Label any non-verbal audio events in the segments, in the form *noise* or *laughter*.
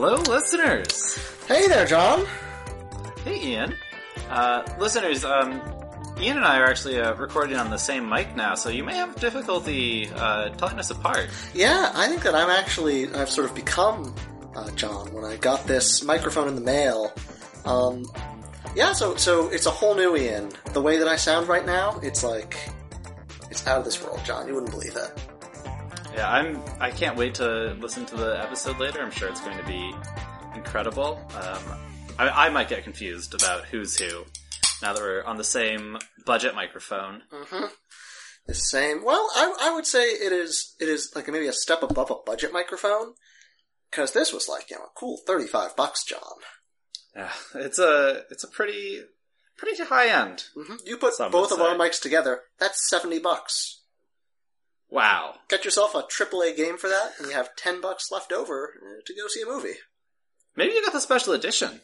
Hello, listeners. Hey there, John. Hey, Ian. Uh, listeners, um, Ian and I are actually uh, recording on the same mic now, so you may have difficulty uh, telling us apart. Yeah, I think that I'm actually I've sort of become uh, John when I got this microphone in the mail. Um, yeah, so so it's a whole new Ian. The way that I sound right now, it's like it's out of this world, John. You wouldn't believe it. Yeah, I'm. I can't wait to listen to the episode later. I'm sure it's going to be incredible. Um, I, I might get confused about who's who now that we're on the same budget microphone. Mm-hmm. The same. Well, I, I would say it is it is like maybe a step above a budget microphone because this was like you know a cool thirty five bucks, John. Yeah, it's a it's a pretty pretty high end. Mm-hmm. You put both of our mics together, that's seventy bucks. Wow. Get yourself a AAA game for that, and you have ten bucks left over uh, to go see a movie. Maybe you got the special edition.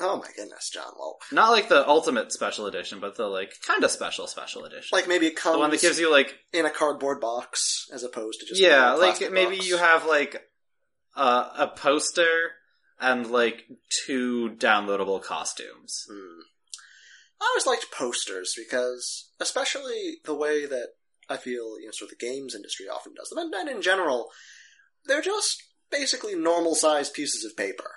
Oh my goodness, John. Well, Not like the ultimate special edition, but the like kind of special special edition. like maybe it comes the one that gives you like in a cardboard box as opposed to just yeah, a like maybe box. you have like uh, a poster and like two downloadable costumes. Hmm. I always liked posters because, especially the way that I feel, you know, sort of the games industry often does them, and, and in general, they're just basically normal sized pieces of paper.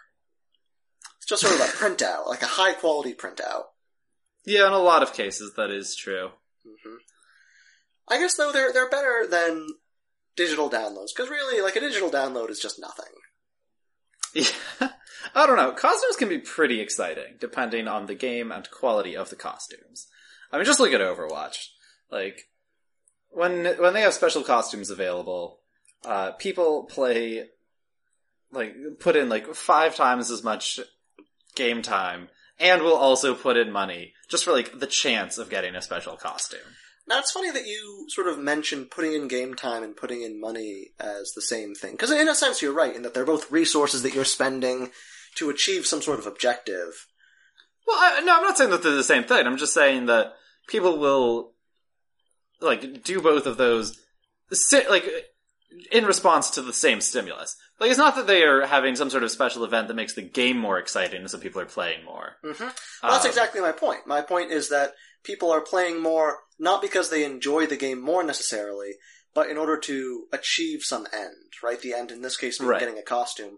It's just sort of a *laughs* printout, like a high quality printout. Yeah, in a lot of cases that is true. hmm I guess though they're they're better than digital downloads because really, like a digital download is just nothing. Yeah. *laughs* I don't know. Costumes can be pretty exciting depending on the game and quality of the costumes. I mean, just look at Overwatch. Like when when they have special costumes available, uh, people play like put in like five times as much game time and will also put in money just for like the chance of getting a special costume. Now it's funny that you sort of mentioned putting in game time and putting in money as the same thing because in a sense you're right in that they're both resources that you're spending to achieve some sort of objective. Well, I, no, I'm not saying that they're the same thing. I'm just saying that people will like do both of those, si- like in response to the same stimulus. Like it's not that they are having some sort of special event that makes the game more exciting, so people are playing more. Mm-hmm. Well, that's Um, exactly my point. My point is that people are playing more not because they enjoy the game more necessarily, but in order to achieve some end, right? The end in this case being Right. getting a costume.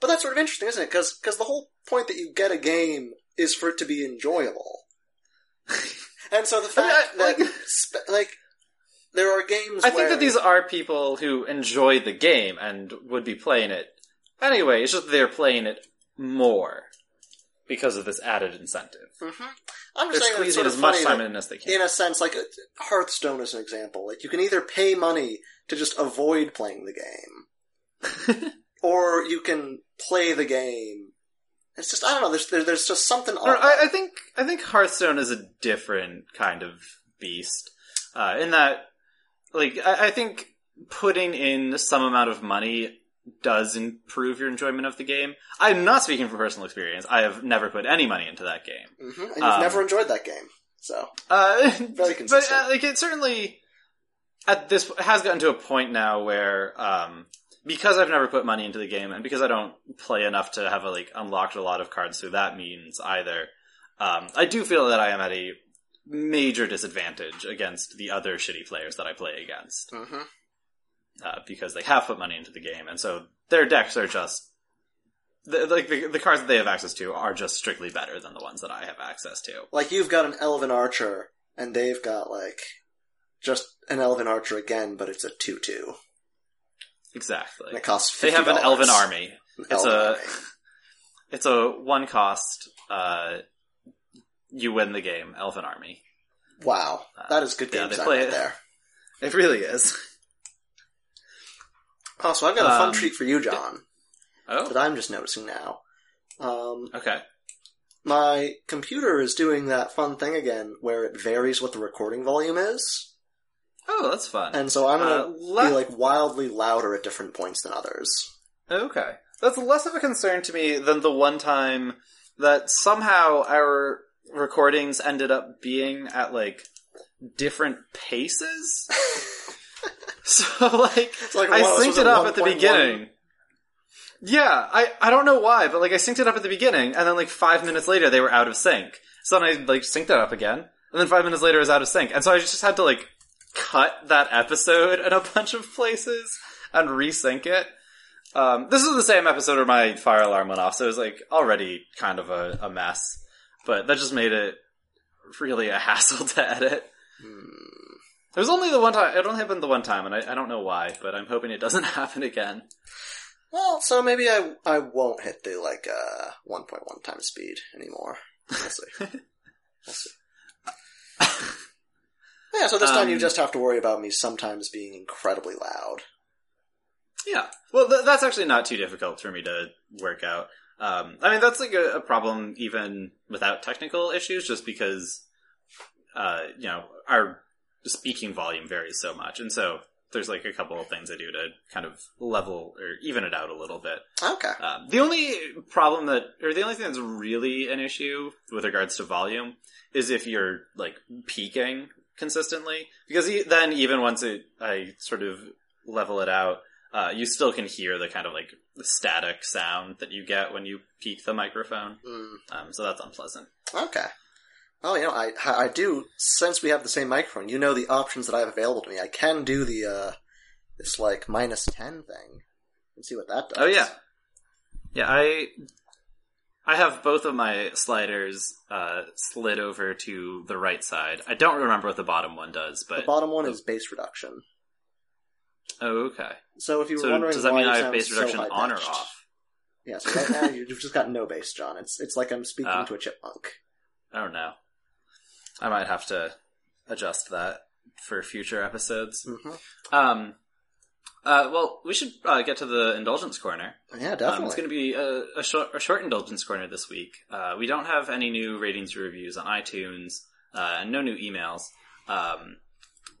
But that's sort of interesting, isn't it? Because the whole point that you get a game is for it to be enjoyable. *laughs* and so the I mean, fact I- that, like- spe- like, there are games I think that these are people who enjoy the game and would be playing it anyway. It's just they're playing it more because of this added incentive. Mhm. I'm They're saying it's squeezing as much time that- in as they can. in a sense, like uh, Hearthstone is an example. Like you can either pay money to just avoid playing the game, *laughs* or you can play the game. It's just I don't know. There's there, there's just something. Off. I, I think I think Hearthstone is a different kind of beast. Uh, in that, like, I, I think putting in some amount of money does improve your enjoyment of the game. I'm not speaking from personal experience. I have never put any money into that game. Mhm. And you've um, never enjoyed that game, so Uh, *laughs* Very but consistent. uh, like it certainly at this has gotten to a point now where um, because I've never put money into the game and because I don't play enough to have a, like unlocked a lot of cards through that means either. Um, I do feel that I am at a major disadvantage against the other shitty players that I play against Mhm. uh, because they have put money into the game and so their decks are just the, like the, the cards that they have access to are just strictly better than the ones that I have access to. like you've got an elven archer, and they've got like just an elven archer again, but it's a two-two, Exactly. and it costs. $50. They have an elven army. An It's elven a army. it's a one cost. Uh, you win the game, elven army. wow. That is good yeah, game they design play right it. there. *laughs* It really is. Oh, so I've got a fun Um, treat for you, John, Oh, that I'm just noticing now. Um, okay. my computer is doing that fun thing again where it varies what the recording volume is. Oh, that's fun. And so I'm gonna Uh, le- be like wildly louder at different points than others. Okay. That's less of a concern to me than the one time that somehow our recordings ended up being at like different paces. *laughs* so like, like I one of us synced it up at the 1.1. beginning. Yeah, I, I don't know why, but like I synced it up at the beginning, and then like five minutes later they were out of sync. So then I like synced it up again, and then five minutes later it was out of sync, and so I just had to like cut that episode in a bunch of places and resync it. Um, this is the same episode where my fire alarm went off, so it was like already kind of a, a mess, but that just made it really a *laughs* hassle to edit. It was only the one time. It only happened the one time, and I, I don't know why, but I'm hoping it doesn't *laughs* happen again. Well, so maybe I I won't hit the like uh 1.1 times speed anymore. We'll see. *laughs* we'll see. Yeah, so this time you Um, just have to worry about me sometimes being incredibly loud. Yeah. Well, th- that's actually not too difficult for me to work out. Um, I mean, that's like a, a problem even without technical issues, just because, uh, you know, our speaking volume varies so much. And so there's like a couple of things I do to kind of level or even it out a little bit. Okay. Um, the only problem that, or the only thing that's really an issue with regards to volume is if you're like peaking consistently, because e- then even once it, I sort of level it out, uh, you still can hear the kind of like the static sound that you get when you peak the microphone. Mm, Um, so that's unpleasant. okay. Oh, you know, I I do. Since we have the same microphone, you know the options that I have available to me. I can do the uh this like minus ten thing and see what that does. Oh yeah, yeah. I I have both of my sliders uh, slid over to the right side. I don't remember what the bottom one does, but The bottom one is bass reduction. oh okay. So if you were So wondering does that mean I have sound bass so reduction on or off? Yeah, so right now you've just got no bass, John. It's it's like I'm speaking Ah. to a chipmunk. I don't know. I might have to adjust that for future episodes. hmm Um, uh, well, we should uh, get to the indulgence corner. Yeah, Um, definitely. it's going to be a, a, short, a short indulgence corner this week. Uh, we don't have any new ratings or reviews on iTunes, uh, and no new emails. Um,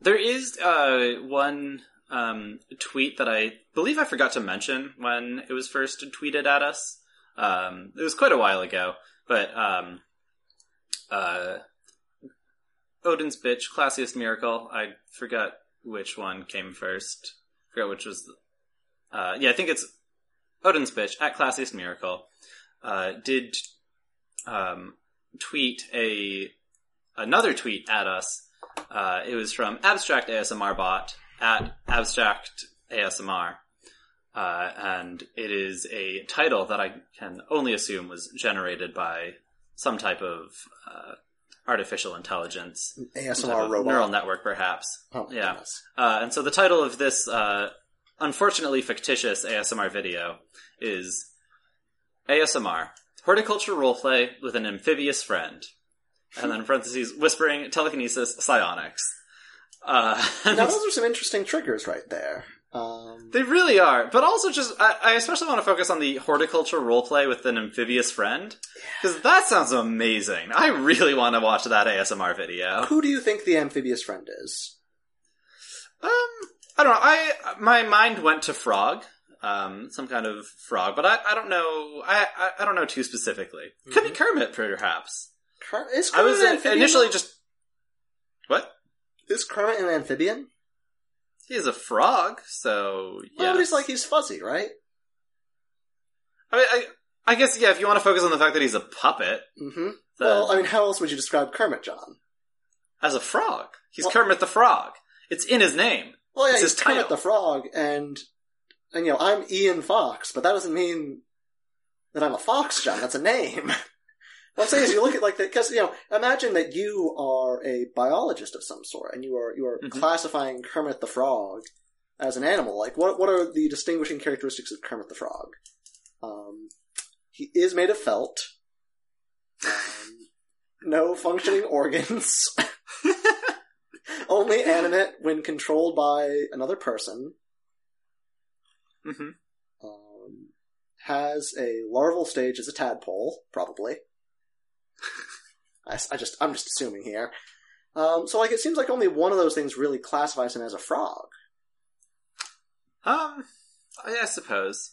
there is uh, one um, tweet that I believe I forgot to mention when it was first tweeted at us. Um, it was quite a while ago, but um, uh, Odin's bitch, classiest miracle. I forgot which one came first. Which was. Uh, yeah, I think it's Odin's bitch at classiest miracle. Uh, did um, tweet a another tweet at us. Uh, it was from Abstract ASMR Bot at Abstract ASMR. Uh, and it is a title that I can only assume was generated by some type of uh, artificial intelligence, ASMR robot. neural network, perhaps. Oh, yeah. Uh, and so the title of this, uh, unfortunately fictitious ASMR video is ASMR Horticulture Roleplay with an Amphibious Friend. And then in parentheses, whispering, telekinesis, psionics. Uh, *laughs* Now those are some interesting triggers right there. Um, they really are, but also just, I, I especially want to focus on the horticulture roleplay with an amphibious friend. Because that sounds amazing. I really want to watch that ASMR video. who do you think the amphibious friend is? Um, I don't know. I my mind went to frog, um, some kind of frog, but I, I don't know. I, I I don't know too specifically. Could be Kermit, perhaps. Ker- Is I Kermit was uh, amphibian? initially just what? Is Kermit an amphibian? He's a frog, so yeah. Well, but he's like he's fuzzy, right? I, mean, I I guess yeah. If you want to focus on the fact that he's a puppet, Mm-hmm. then Well, I mean, how else would you describe Kermit, John? as a frog, he's Well- Kermit the Frog. It's in his name. Well, yeah, It's he's his Kermit title. the Frog, and and you know I'm Ian Fox, but that doesn't mean that I'm a fox, John. That's a name. *laughs* what I'm saying is, you look at like that because you know, imagine that you are a biologist of some sort, and you are you are Mhm. classifying Kermit the Frog as an animal. Like, what what are the distinguishing characteristics of Kermit the Frog? Um, he is made of felt. Um, no functioning organs. *laughs* Only animate when controlled by another person. hmm Um, has a larval stage as a tadpole, probably. I, I just, I'm just assuming here. Um, so like, it seems like only one of those things really classifies him as a frog. Um, I suppose.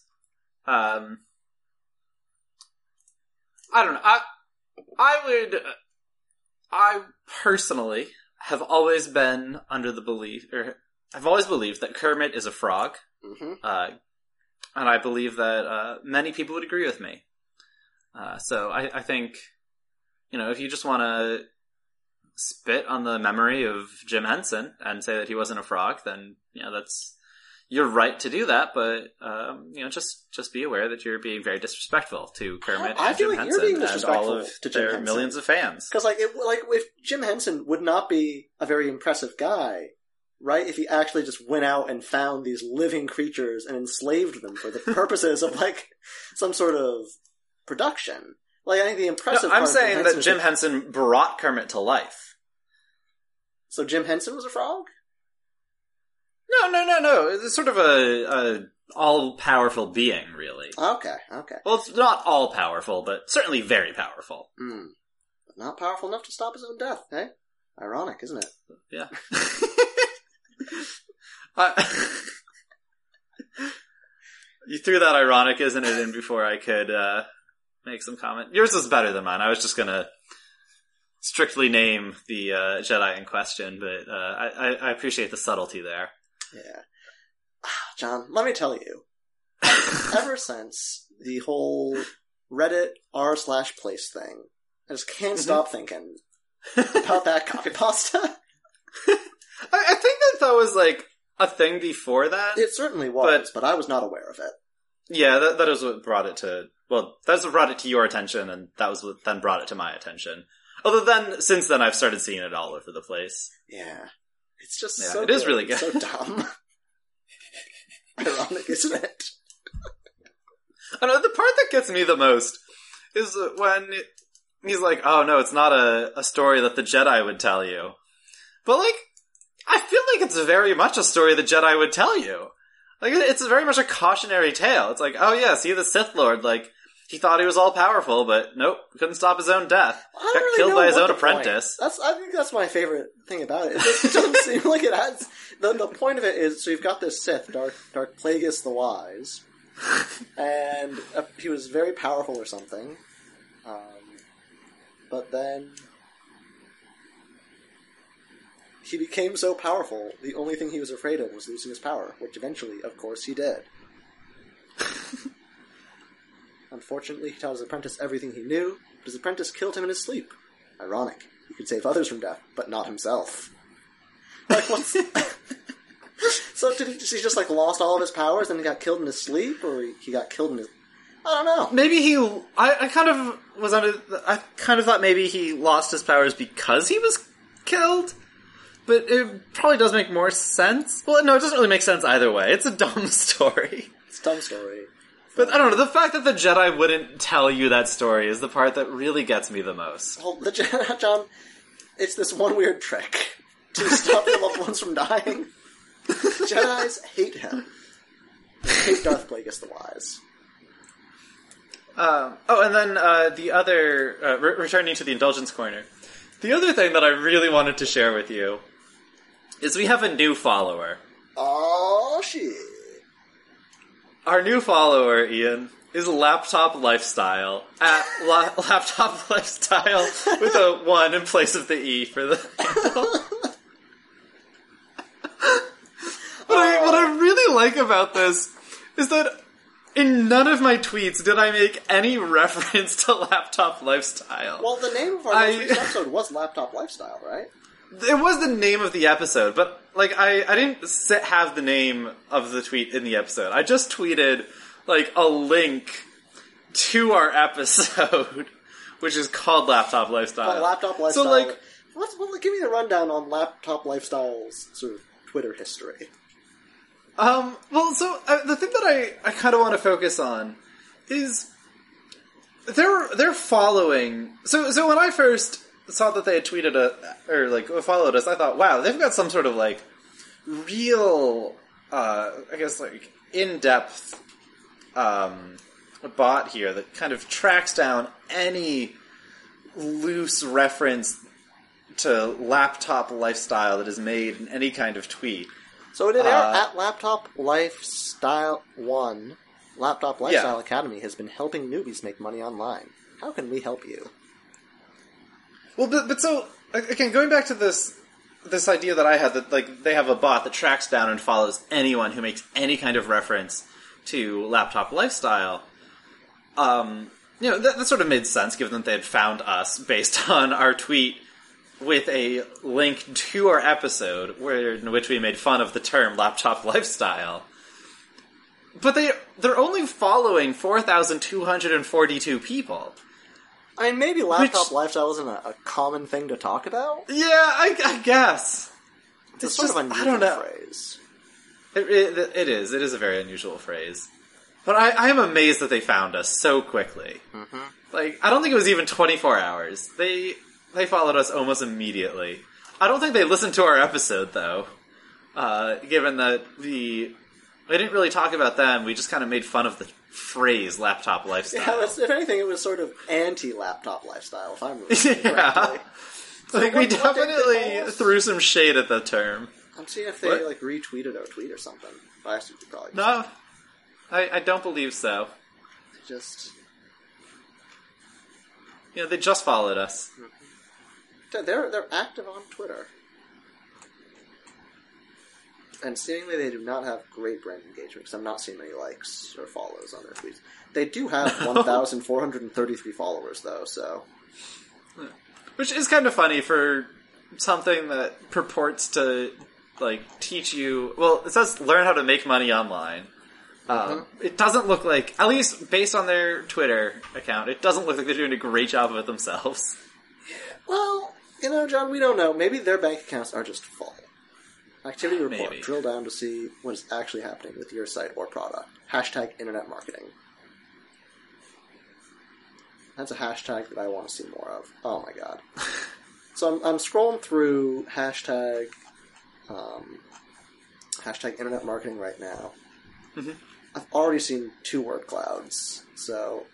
Um, I don't know. I I would. I personally have always been under the belief, or I've always believed that Kermit is a frog. hmm Uh, and I believe that uh, many people would agree with me. Uh, so I, I think, you know, if you just want to spit on the memory of Jim Henson and say that he wasn't a frog, then you know that's you're right to do that. But um, you know, just just be aware that you're being very disrespectful to Kermit I and Jim like you're Henson being and all of to their Henson. millions of fans. Because like, it, like if Jim Henson would not be a very impressive guy, right? If he actually just went out and found these living creatures and enslaved them for the purposes of like some sort of production. Like I think the No, impressive. I'm part saying that Jim Henson brought Kermit to life. So Jim Henson was a frog. No, no, no, no. It's sort of a, a all powerful being, really. Okay, okay. Well, it's not all powerful, but certainly very powerful. Hmm. But not powerful enough to stop his own death, eh? Ironic, isn't it? Yeah. *laughs* I- *laughs* you threw that ironic, isn't it, in before I could uh, make some comment. Yours is better than mine. I was just gonna strictly name the uh, Jedi in question, but uh, I, I, appreciate the subtlety there. Yeah. Ah, *sighs* John, let me tell you. *laughs* Ever since the whole Reddit r slash place thing, I just can't Mhm. stop thinking about that copy pasta. *laughs* I, I think that that was like a thing before that. It certainly was, but, I was not aware of it. Yeah, that, that is what brought it to. Well, that's what brought it to your attention, and that was what then brought it to my attention. Although then, since then, I've started seeing it all over the place. Yeah. It's just Yeah, so it is good, really good. So dumb. *laughs* Ironic, isn't it? I know the part that gets me the most is when he's like, "Oh no, it's not a, a story that the Jedi would tell you," but like, I feel like it's very much a story the Jedi would tell you. Like, it's very much a cautionary tale. It's like, oh yeah, see the Sith Lord, like. He thought he was all powerful, but nope, couldn't stop his own death. I don't Got really killed know by his own the point- apprentice. That's I think that's my favorite thing about it. *laughs* It just it doesn't seem like it has the the point of it is so you've got this Sith, Dark Dark Plagueis the Wise, *laughs* and uh, he was very powerful or something, um, but then he became so powerful. The only thing he was afraid of was losing his power, which eventually, of course, he did. *laughs* Unfortunately, he taught his apprentice everything he knew, but his apprentice killed him in his sleep. Ironic. He could save others from death, but not himself. Like, what's... *laughs* so did he, just, he just, like, lost all of his powers and he got killed in his sleep, or he, he got killed in his... I don't know. Maybe he. I, I kind of was under. I kind of thought maybe he lost his powers because he was killed. But it probably does make more sense. Well, no, it doesn't really make sense either way. It's a *laughs* dumb story. It's a dumb story. But I don't know. The fact that the Jedi wouldn't tell you that story is the part that really gets me the most. Well, the Je- *laughs* John, it's this one weird trick to stop your loved ones from dying. Jedi's hate him. Hate Darth Plagueis the Wise. Um, oh, and then uh, the other, uh, re- returning to the indulgence corner, the other thing that I really wanted to share with you is we have a new follower. Oh shit! Our new follower, Ian, is Laptop Lifestyle at la- *laughs* Laptop Lifestyle with a one in place of the e for the handle. what, I, what I really like about this is that in none of my tweets did I make any reference to Laptop Lifestyle. Well, the name of our I- episode was Laptop Lifestyle, right? It was the name of the episode, but like I, I didn't sit, have the name of the tweet in the episode. I just tweeted like a link to our *laughs* episode, which is called Laptop Lifestyle. But laptop lifestyle. So like, Let's, well, give me the rundown on laptop lifestyle's sort of Twitter history. um, well, so uh, the thing that I, I kind of want to focus on is they're they're following. So so when I first saw that they had tweeted a or like followed us, I thought, wow, they've got some sort of like real, uh, I guess like in depth um, bot here that kind of tracks down any loose reference to laptop lifestyle that is made in any kind of tweet. So it is Uh, at Laptop Lifestyle One. Laptop Lifestyle Academy has been helping newbies make money online. How can we help you? Well, but, but so again, going back to this this idea that I had that like they have a bot that tracks down and follows anyone who makes any kind of reference to Laptop Lifestyle, um, you know, that, that sort of made sense given that they had found us *laughs* based on our tweet with a link to our episode where in which we made fun of the term laptop lifestyle. But they they're only following 4,242 people. I mean, maybe laptop Which- lifestyle isn't a, a common thing to talk about. Yeah, I, I guess. It's, It's sort just- of I unusual don't know. phrase. It, it, it is. It is a very unusual phrase. But I, I am amazed that they found us so quickly. Like, I don't think it was even 24 hours. They they followed us almost immediately. I don't think they listened to our episode, though. Uh, given that the... We didn't really talk about them, we just kind of made fun of the phrase laptop lifestyle. Yeah, if anything, it was sort of anti-laptop lifestyle. If I'm remembering *laughs* Yeah. correctly. like, we what- what definitely threw some shade at the term. I'm seeing if they What? like retweeted our tweet or something. But I assume they probably No, I, I don't believe so. just You know, they just followed us. Mm-hmm. they're they're active on Twitter, and seemingly they do not have great brand engagement because I'm not seeing many likes or follows on their tweets. They do have *laughs* 1,433 followers though, so Which is kind of funny for something that purports to like teach you. Well, it says learn how to make money online. Um, it doesn't look like, at least based on their Twitter account, it doesn't look like they're doing a great job of it themselves. Well, you know, John, we don't know. Maybe their bank accounts are just full. Activity report. Maybe. Drill down to see what is actually happening with your site or product. Hashtag internet marketing. That's a hashtag that I want to see more of. Oh my god. *laughs* so I'm, I'm scrolling through hashtag um, hashtag internet marketing right now. I've already seen two word clouds, so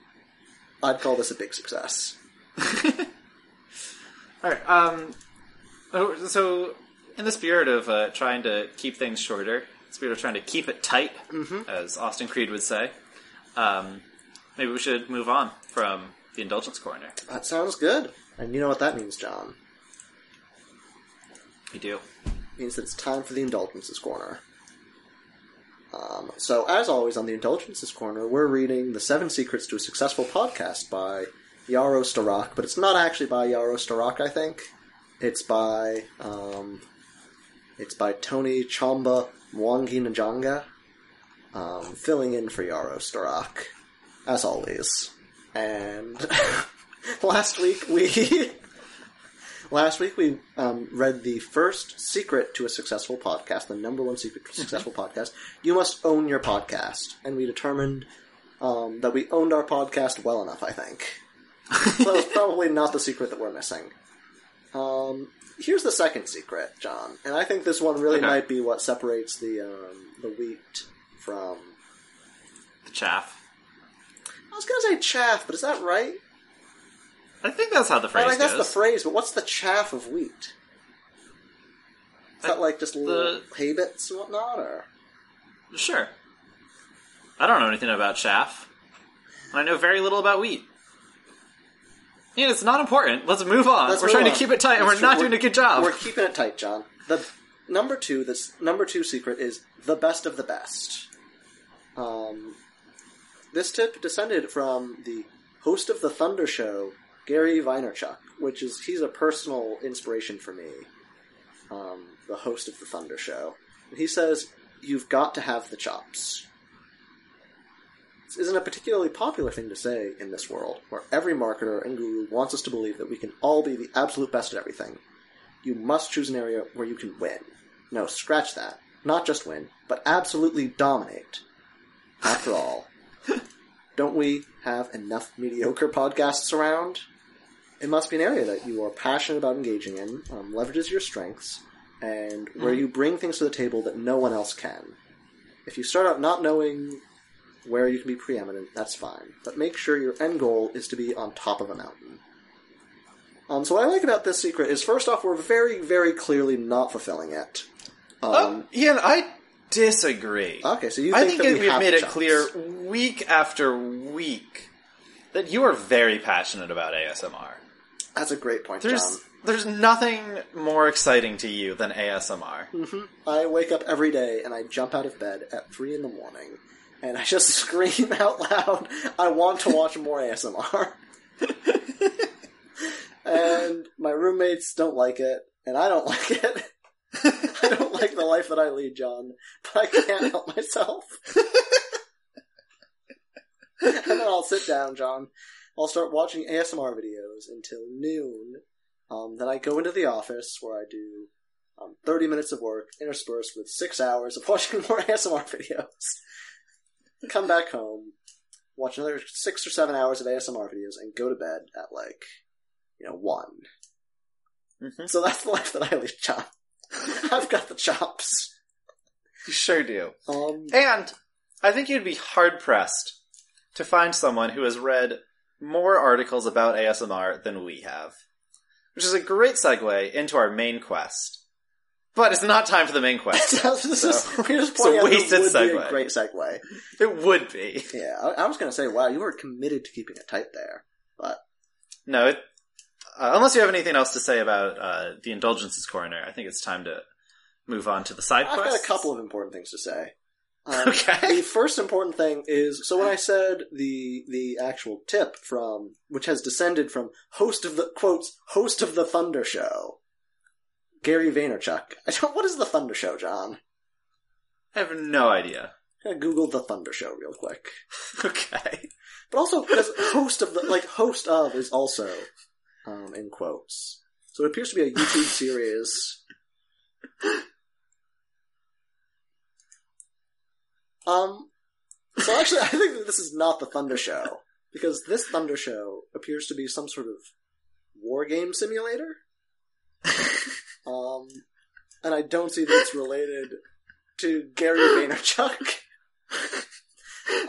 I'd call this a big success. *laughs* All right. Um. So, in the spirit of uh, trying to keep things shorter, the spirit of trying to keep it tight, as Austin Creed would say, um, maybe we should move on from the indulgence corner. That sounds good. And you know what that means, John? We do. It means that it's time for the Indulgences Corner. Um, so, as always, on the Indulgences Corner, we're reading The Seven Secrets to a Successful Podcast by Yaro Starak, but it's not actually by Yaro Starak, I think. It's by, um, it's by Tony Chamba Mwangi Njanga, um, filling in for Yaro Starak, as always. And *laughs* last week we *laughs* Last week we um, read the first secret to a successful podcast, the number one secret to a successful podcast. You must own your podcast, and we determined um, that we owned our podcast well enough. I think *laughs* so that was probably not the secret that we're missing. Um, here's the second secret, John, and I think this one really Okay. might be what separates the um, the wheat from. The chaff. I was going to say chaff, but is that right? I think that's how the I phrase like that's the phrase, but what's the chaff of wheat? Is that like just little hay bits and whatnot, or Sure. I don't know anything about chaff. And I know very little about wheat. Yeah, it's not important. Let's move on. Let's we're move trying on. to keep it tight, and That's we're not true. doing a good job. We're keeping it tight, John. The number two, this number two secret is the best of the best. Um, this tip descended from the host of the Thunder Show, Gary Vaynerchuk, which is he's a personal inspiration for me. Um, the host of the Thunder Show, and he says you've got to have the chops. This isn't a particularly popular thing to say in this world, where every marketer and guru wants us to believe that we can all be the absolute best at everything. You must choose an area where you can win. No, scratch that. Not just win, but absolutely dominate. After all, *laughs* don't we have enough mediocre podcasts around? It must be an area that you are passionate about engaging in, um, leverages your strengths, and where you bring things to the table that no one else can. If you start out not knowing where you can be preeminent, that's fine. But make sure your end goal is to be on top of a mountain. Um, so what I like about this secret is, first off, we're very, very clearly not fulfilling it. Um, oh, Ian, I disagree. okay, so you I think think that we we've made the it clear week after week that you are very passionate about ASMR. That's a great point, There's John. there's nothing more exciting to you than ASMR. I wake up every day and I jump out of bed at three in the morning, and I just *laughs* scream out loud, I want to watch more ASMR. and my roommates don't like it, and I don't *laughs* like it. I don't like the life that I lead, John, but I can't *laughs* help myself. and then I'll sit down, John. I'll start watching ASMR videos until noon. Um, then I go into the office where I do um, 30 minutes of work interspersed with six hours of watching more ASMR videos. Come back home, watch another six or seven hours of ASMR videos, and go to bed at like, you know, one. Mhm. So that's the life that I lead, John. *laughs* I've got the chops. You sure do. Um, And I think you'd be hard pressed to find someone who has read more articles about ASMR than we have. Which is a great segue into our main quest. But it's not time for the main *laughs* quest. this is, So- we're just it's a pointing out that wasted it would be a great segue. it would be. Yeah, I, I was going to say, wow, you were committed to keeping it tight there. But No, it, uh, unless you have anything else to say about uh, the Indulgences Corner, I think it's time to move on to the side I've quests. got a couple of important things to say. *laughs* Um, Okay. The first important thing is so when I said the the actual tip from which has descended from host of the quotes host of the Thunder Show, Gary Vaynerchuk. I *laughs* don't. What is the Thunder Show, John? I have no idea. Google the Thunder Show real quick. *laughs* Okay. But also because host of the like host of is also um, in quotes. So it appears to be a YouTube *laughs* series. Um. So actually, I think that this is not the Thunder Show because this Thunder Show appears to be some sort of war game simulator. Um, and I don't see that it's related to Gary Vaynerchuk.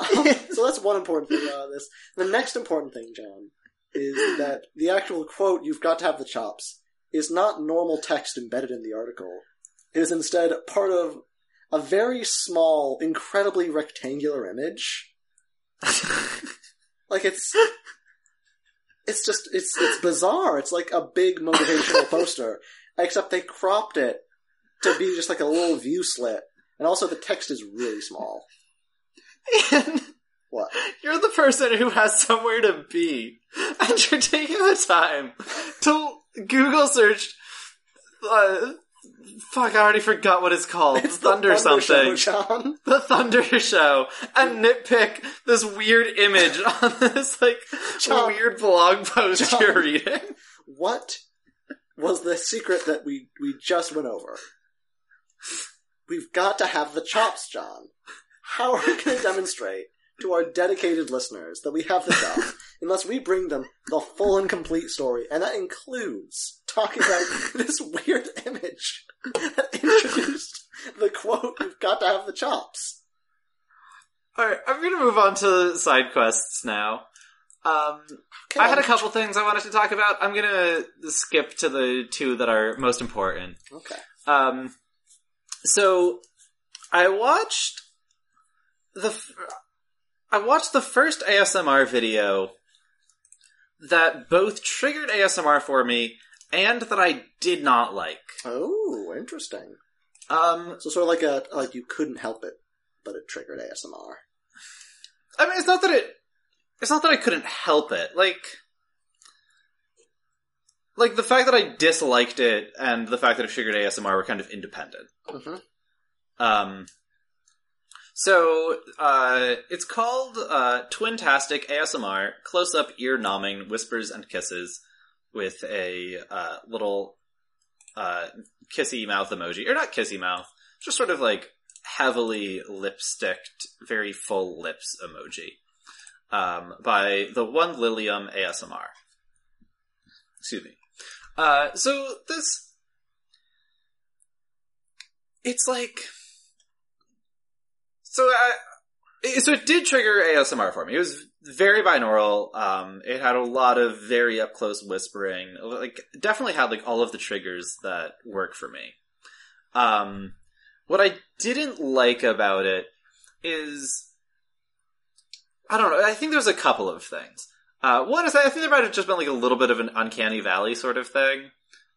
Um, so that's one important thing out of this. The next important thing, John, is that the actual quote, you've got to have the chops, is not normal text embedded in the article. It is instead part of a very small, incredibly rectangular image. *laughs* Like it's, it's just, it's, it's bizarre. It's like a big motivational poster, except they cropped it to be just like a little view slit. And also the text is really small. Ian, What? you're the person who has somewhere to be, and you're taking the time to Google search. Uh, fuck, I already forgot what it's called. It's the Thunder, Thunder something. Show, John. *laughs* the Thunder Show, and nitpick this weird image *laughs* on this like John. weird blog post John. you're reading. What was the secret that we we just went over? We've got to have the chops, John. How are we going *laughs* to demonstrate to our dedicated listeners that we have the chops *laughs* unless we bring them the full and complete story? And that includes talking about *laughs* this weird image that introduced the quote, "We've got to have the chops." All right, I'm gonna move on to side quests now. Um, I had a couple things I wanted to talk about. I'm gonna skip to the two that are most important. Okay. Um, so I watched the f- I watched the first ASMR video that both triggered ASMR for me and that I did not like. Oh, interesting. Um, So sort of like a like you couldn't help it, but it triggered ASMR. I mean, it's not that it. It's not that I couldn't help it. Like, like the fact that I disliked it and the fact that it triggered ASMR were kind of independent. Mm-hmm. Um, so uh, it's called uh, Twintastic ASMR: close-up, ear-numbing whispers and kisses with a uh, little uh, kissy mouth emoji, or not kissy mouth, just sort of like heavily lipsticked, very full lips emoji um, by the one Lilium ASMR. Excuse me. Uh, so this, it's like, so I, so it did trigger ASMR for me. It was very binaural. Um, it had a lot of very up close whispering. Like, definitely had like all of the triggers that work for me. Um, what I didn't like about it is, I don't know. I think there's a couple of things. Uh, one is I think there might have just been like a little bit of an uncanny valley sort of thing,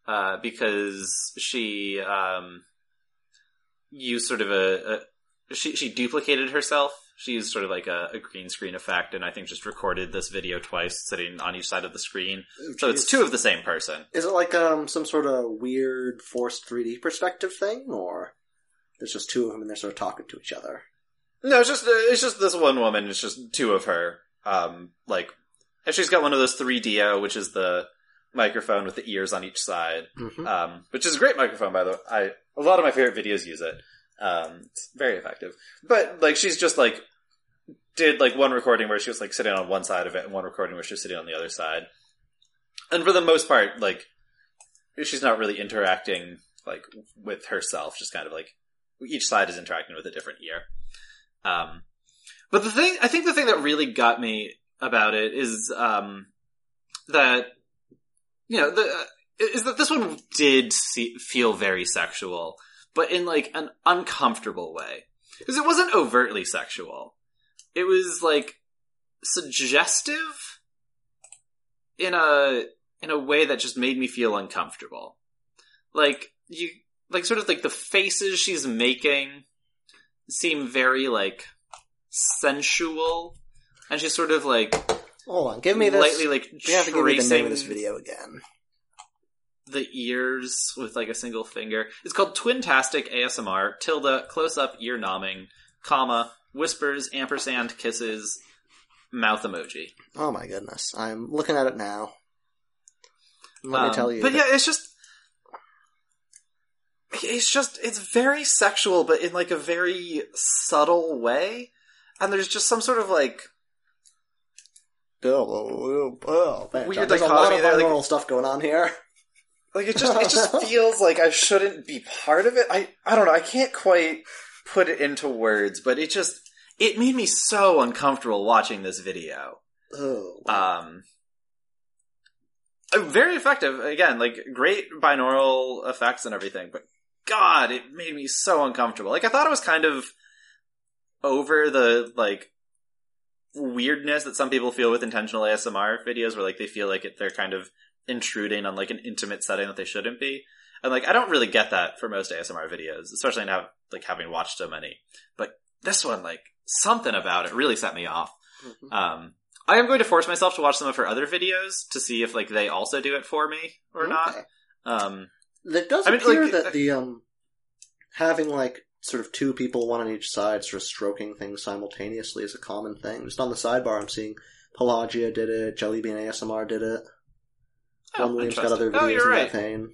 uh, because she um, used sort of a, a she she duplicated herself. She used sort of like a, a green screen effect, and I think just recorded this video twice, sitting on each side of the screen. So it's two of the same person. Is it like um some sort of weird forced 3D perspective thing, or there's just two of them and they're sort of talking to each other? No, it's just uh, it's just this one woman. It's just two of her. Um, like, and she's got one of those 3Dio, which is the microphone with the ears on each side. Mm-hmm. um, which is a great microphone by the way. I a lot of my favorite videos use it. Um, it's very effective. But like she's just like did like one recording where she was like sitting on one side of it and one recording where she was sitting on the other side. And for the most part, like she's not really interacting like with herself, just kind of like each side is interacting with a different ear. Um, but the thing, I think the thing that really got me about it is um, that you know the is that this one did see, feel very sexual, but in like an uncomfortable way. Because it wasn't overtly sexual. It was like suggestive in a in a way that just made me feel uncomfortable. Like you like sort of like the faces she's making seem very like sensual and she's sort of like Hold on, give me this. lightly like you have to give me the name of this video again. the ears with like a single finger. It's called Twintastic ASMR, tilde, close up, ear nomming, comma, whispers, ampersand, kisses, mouth emoji. Oh my goodness, I'm looking at it now. Let me Um, tell you. But that- yeah, it's just. It's just, it's very sexual, but in like a very subtle way. And there's just some sort of like, Oh, oh, oh, man, Weird there's a lot of there, like- binaural stuff going on here. like it just, it just *laughs* feels like I shouldn't be part of it. I, I don't know, I can't quite put it into words, but it just, it made me so uncomfortable watching this video. Oh, wow. Um, very effective. Again, like great binaural effects and everything, but God, it made me so uncomfortable. Like I thought it was kind of over the like weirdness that some people feel with intentional ASMR videos, where like they feel like it, they're kind of intruding on like an intimate setting that they shouldn't be. And like I don't really get that for most ASMR videos, especially now like having watched so many. But this one, like something about it really set me off. Mhm. Um, I am going to force myself to watch some of her other videos to see if like they also do it for me or not. Um, It does I mean, appear like, that the um having like sort of two people, one on each side, sort of stroking things simultaneously is a common thing. Just on the sidebar, I'm seeing Pelagia did it, Jellybean ASMR did it. oh, One Williams got other videos oh, you're in right.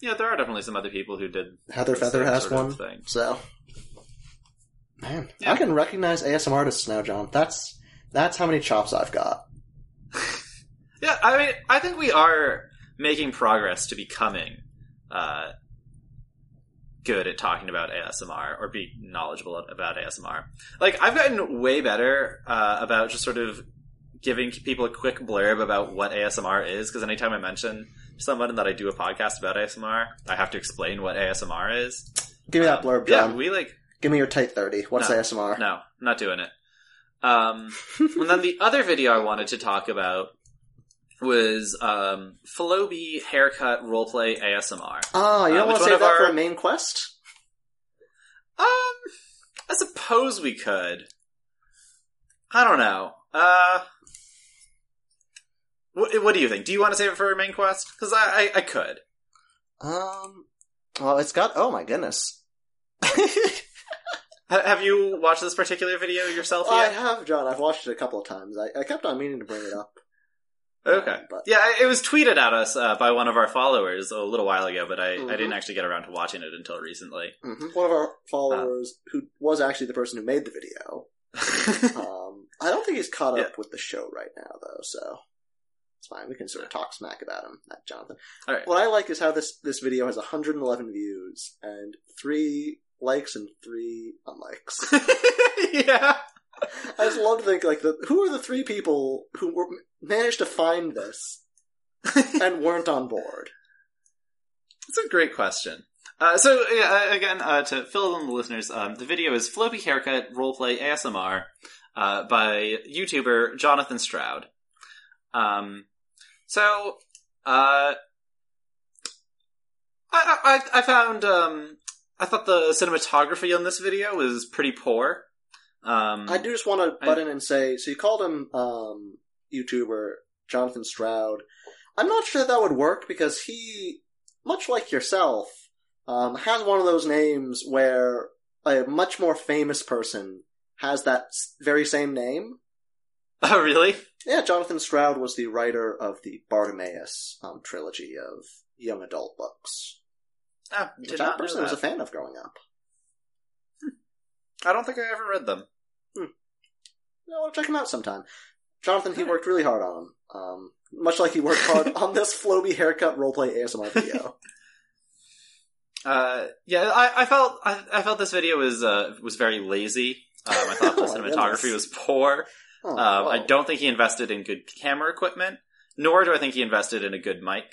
Yeah, there are definitely some other people who did. Heather Feather has one. thing. So, man, Yeah. I can recognize ASMR artists now, John. That's that's how many chops I've got. *laughs* Yeah, I mean, I think we are making progress to becoming uh, good at talking about ASMR or be knowledgeable about ASMR. Like, I've gotten way better uh, about just sort of giving people a quick blurb about what ASMR is, because anytime I mention someone that I do a podcast about ASMR, I have to explain what ASMR is. Give me that Um, blurb, Yeah, John. we like Give me your tight thirty. What's No. ASMR? no, not doing it. Um, and then the other video I wanted to talk about was um, Floppy haircut roleplay ASMR. Ah, you Uh, don't want to save that for a main quest? Um, I suppose we could. I don't know. Uh, what, what do you think? Do you want to save it for a main quest? Because I, I, I could. Um, well, it's got. Oh my goodness. *laughs* Have you watched this particular video yourself I have, John. I've watched it a couple of times. I, I kept on meaning to bring it up. Okay. Um, but Yeah, it was tweeted at us uh, by one of our followers a little while ago, but I, I Mhm. didn't actually get around to watching it until recently. mhm. one of our followers, who was actually the person who made the video, *laughs* um, I don't think he's caught up Yeah. with the show right now, though. So it's fine. We can sort of talk smack about him, that Jonathan. All right. What I like is how this this video has 111 views and three likes and three unlikes. *laughs* yeah. I just love to think like the who are the three people who were, managed to find this *laughs* and weren't on board. It's a great question. Uh, so yeah, uh, again, uh, to fill in the listeners, um, the video is Floppy Haircut Roleplay ASMR uh, by YouTuber Jonathan Stroud. Um, so uh, I, I, I found um, I thought the cinematography on this video was pretty poor. Um, I do just want to butt in and say, so you called him um, YouTuber Jonathan Stroud. I'm not sure that would work because he, much like yourself, um, has one of those names where a much more famous person has that very same name. *laughs* Oh, really? Yeah, Jonathan Stroud was the writer of the Bartimaeus um, trilogy of young adult books, Oh, did which I personally was a fan of growing up. I don't think I ever read them. I want to check them out sometime. Jonathan, he worked really hard on them. Um, much like he worked hard on this Flowbee haircut roleplay ASMR video. *laughs* Uh, yeah, I, I felt I, I felt this video was uh, was very lazy. Um, I thought *laughs* the Oh cinematography goodness. was poor. Oh, Um, I don't think he invested in good camera equipment, nor do I think he invested in a good mic.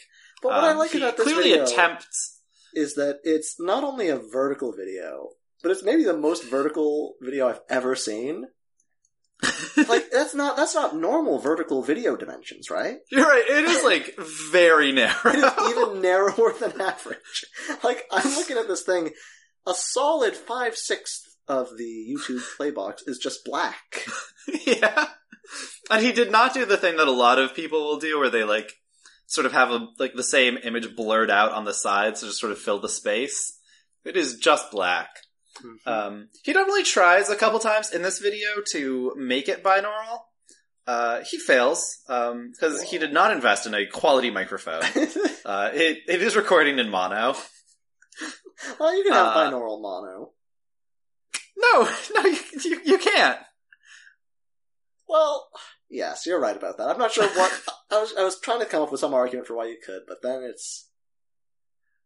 But what I Um, like about this clearly video attempts. is that it's not only a vertical video, but it's maybe the most vertical video I've ever seen. *laughs* Like that's not that's not normal vertical video dimensions, right? You're right. It is like very narrow. It is even narrower than average. Like I'm looking at this thing, a solid five sixths of the YouTube play box is just black. *laughs* yeah. And he did not do the thing that a lot of people will do where they like sort of have a like the same image blurred out on the sides to just sort of fill the space. It is just black. Um, he definitely tries a couple times in this video to make it binaural. Uh, he fails because he did not invest in a quality microphone. *laughs* Uh, it it is recording in mono. well, you can have Uh, binaural mono. No, *laughs* no, you, you, you can't. Well, yes, you're right about that. I'm not sure what *laughs* I was. I was trying to come up with some argument for why you could, but then it's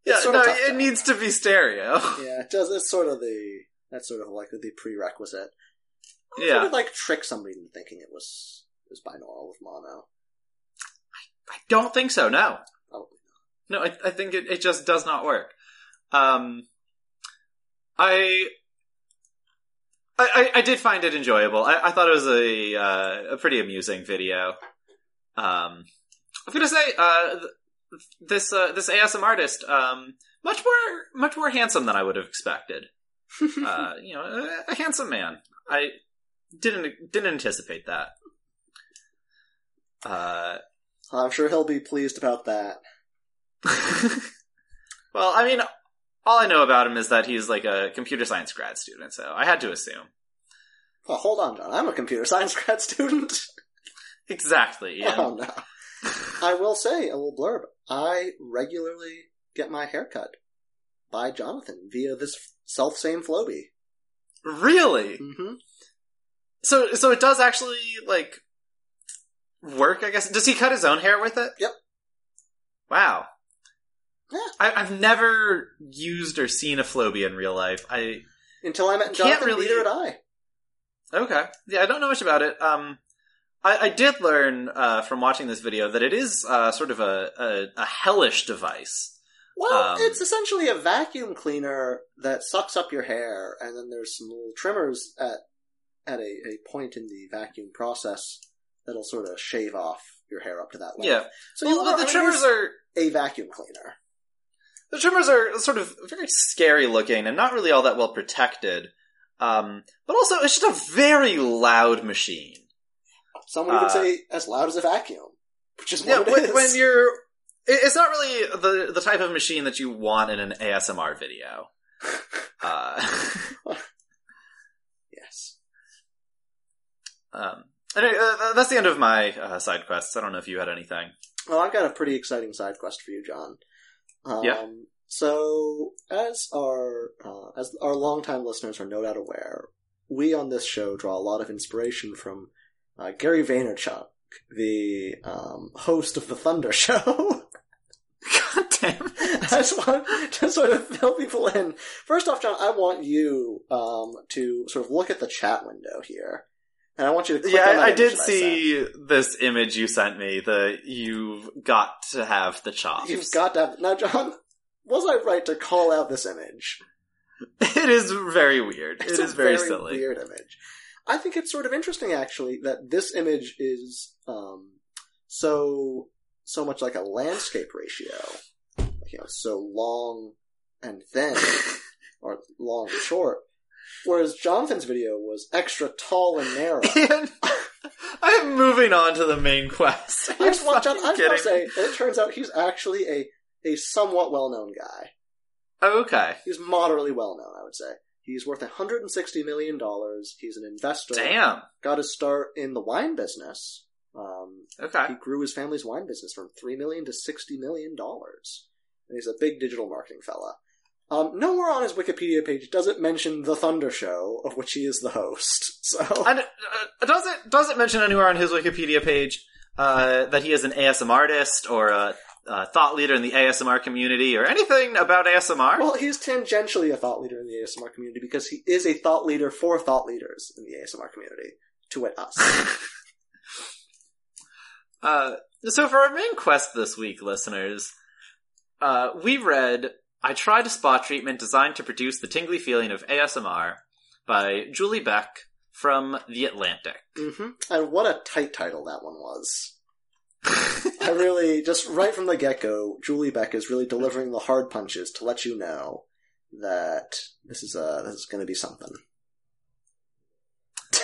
Yeah, no, it needs to be stereo. *laughs* yeah, it does. It's sort of the that's sort of like the prerequisite. I Yeah. would like trick somebody into thinking it was it was binaural with mono. I don't think so. No, Probably not. no, I, I think it, it just does not work. Um, I, I, I- I did find it enjoyable. I, I thought it was a uh, a pretty amusing video. Um, I'm gonna say uh, this uh, this ASMRtist um, much more much more handsome than I would have expected. *laughs* Uh, you know, a, a handsome man. I didn't didn't anticipate that. Uh, I'm sure he'll be pleased about that. *laughs* well, I mean, all I know about him is that he's like a computer science grad student, so I had to assume. Well, hold on, John. I'm a computer science *laughs* grad student. Exactly. Oh no. I will say a little blurb. I regularly get my hair cut by Jonathan via this self same Flowbee. really? Mm-hmm. So, so it does actually like work. I guess. Does he cut his own hair with it? Yep. Wow. Yeah. I, I've never used or seen a Flowbee in real life. I Until I met Jonathan, really- neither did I. Okay. Yeah, I don't know much about it. Um, I, I did learn uh, from watching this video that it is uh, sort of a, a, a hellish device. Well, Um, it's essentially a vacuum cleaner that sucks up your hair, and then there's some little trimmers at at a, a point in the vacuum process that'll sort of shave off your hair up to that length. Yeah. So well, are, the trimmers are a vacuum cleaner. the trimmers are sort of very scary looking and not really all that well protected. Um, but also, it's just a very loud machine. Some would even Uh, say as loud as a vacuum, which is Yeah, what when, when you're, it's not really the the type of machine that you want in an ASMR video. *laughs* Uh, *laughs* yes. um, anyway, uh, that's the end of my uh, side quests. I don't know if you had anything. Well, I've got a pretty exciting side quest for you, John. Um, Yeah. So, as our uh, as our longtime listeners are no doubt aware, we on this show draw a lot of inspiration from uh, Gary Vaynerchuk, the um, host of the Thunder *laughs* Show. God damn. *laughs* I just want to sort of fill people in. First off, John, I want you um, to sort of look at the chat window here, and I want you to click Yeah, I, did that I see this image you sent me. The you've got to have the chops. You've got to have now, John. Was I right to call out this image? *laughs* It is very weird. It's it is very, silly. weird image. I think it's sort of interesting, actually, that this image is um, so so much like a landscape ratio. Like, you know, so long and thin, *laughs* or long and short. Whereas Jonathan's video was extra tall and narrow. *laughs* And I'm moving on to the main quest. *laughs* I just want John, fucking I just want to kidding say, it turns out he's actually a, a somewhat well known guy. Okay. He's moderately well known, I would say. He's worth $160 million. He's an investor. Damn. Got his start in the wine business. Um, Okay. he grew his family's wine business from 3 million to $60 million. And he's a big digital marketing fella. Um, nowhere on his Wikipedia page does it mention The Thunder Show, of which he is the host. *laughs* So, And uh, does it does it mention anywhere on his Wikipedia page uh, that he is an ASMRtist or a, a thought leader in the ASMR community or anything about ASMR? well, he's tangentially a thought leader in the ASMR community because he is a thought leader for thought leaders in the ASMR community. To wit, us. *laughs* Uh, so for our main quest this week, listeners, uh, we read I Tried a Spa Treatment Designed to Produce the Tingly Feeling of ASMR by Julie Beck from The Atlantic. hmm And what a tight title that one was. I really, just right from the get go, Julie Beck is really delivering the hard punches to let you know that this is uh this is going to be something.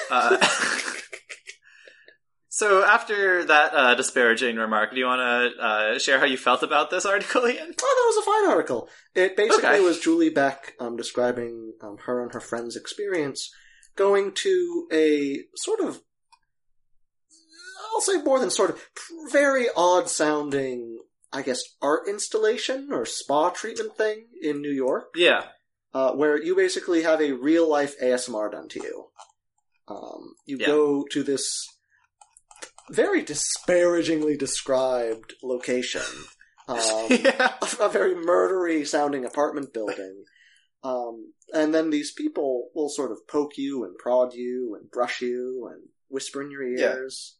Uh, *laughs* so after that uh, disparaging remark, do you want to uh, share how you felt about this article, Ian? Oh, that was a fine article. It basically Okay. was Julie Beck um, describing um, her and her friend's experience going to a sort of, I'll say more than sort of, very odd sounding, I guess, art installation or spa treatment thing in New York, Yeah. uh, where you basically have a real life ASMR done to you. Um, you Yeah. go to this very disparagingly described location. *laughs* Um, yeah. a, a very murdery sounding apartment building. Um, and then these people will sort of poke you and prod you and brush you and whisper in your Yeah. ears.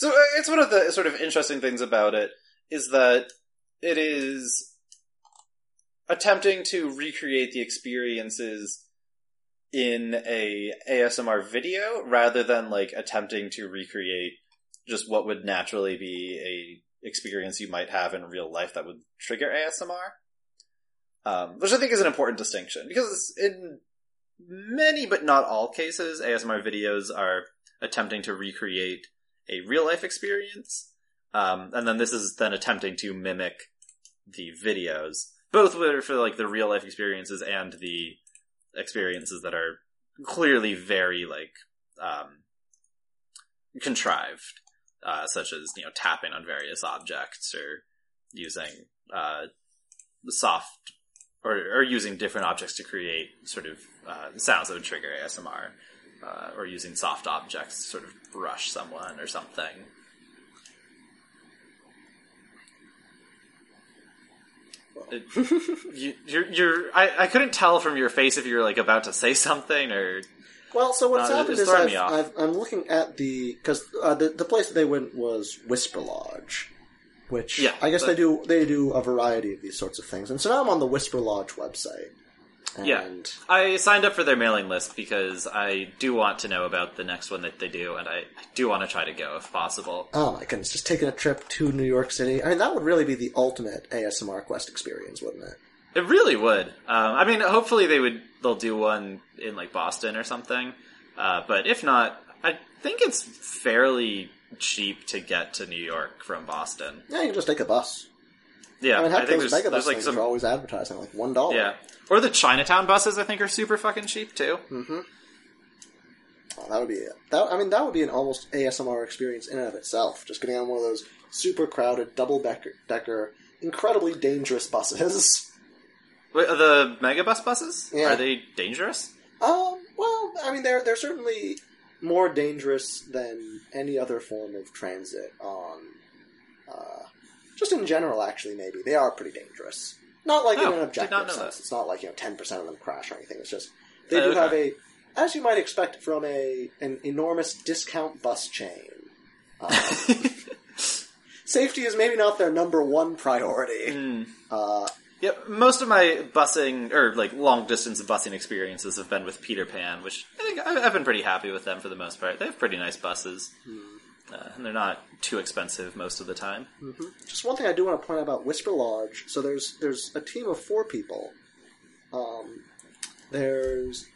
So uh, it's one of the sort of interesting things about it is that it is attempting to recreate the experiences in a ASMR video rather than like attempting to recreate just what would naturally be a experience you might have in real life that would trigger ASMR. Um, which I think is an important distinction because in many but not all cases, ASMR videos are attempting to recreate a real life experience, um, and then this is then attempting to mimic the videos, both for like the real life experiences and the experiences that are clearly very like um, contrived, uh, such as you know tapping on various objects or using uh, soft or, or using different objects to create sort of uh, sounds that would trigger ASMR, uh, or using soft objects to sort of brush someone or something. It- you, you're, you're I, I couldn't tell from your face if you were like about to say something or Well, so what's No, happened is I've, I'm looking at the because uh, the the place that they went was Whisper Lodge, which Yeah, I guess but- they do they do a variety of these sorts of things, and so now I'm on the Whisper Lodge website. And Yeah. I signed up for their mailing list because I do want to know about the next one that they do, and I, I do want to try to go if possible. Oh my goodness, just taking a trip to New York City. I mean, that would really be the ultimate ASMR Quest experience, wouldn't it? It really would. Um, I mean, hopefully they would they'll do one in like Boston or something. Uh, but if not, I think it's fairly cheap to get to New York from Boston. Yeah, you can just take a bus. Yeah, I mean, heck, think those there's, megabus there's like some are always advertising like one dollar. yeah, or the Chinatown buses. I think are super fucking cheap too. Mm-hmm. Oh, that would be that. I mean, that would be an almost ASMR experience in and of itself. Just getting on one of those super crowded double decker, decker incredibly dangerous buses. *laughs* Wait, are the megabus buses Yeah. are they dangerous? Um, well, I mean, they're they're certainly more dangerous than any other form of transit on. Uh, just in general, actually, maybe they are pretty dangerous. Not like Oh, in an objective sense. that. It's not like you know ten percent of them crash or anything. It's just they Oh, do have a, as you might expect from a an enormous discount bus chain. Um, *laughs* safety is maybe not their number one priority. Hmm. Uh, Yeah, most of my busing or like long distance busing experiences have been with Peter Pan, which I think I've I've been pretty happy with them for the most part. They have pretty nice buses, uh, and they're not too expensive most of the time. Just one thing I do want to point out about Whisper Lodge. So there's there's a team of four people. Um, there's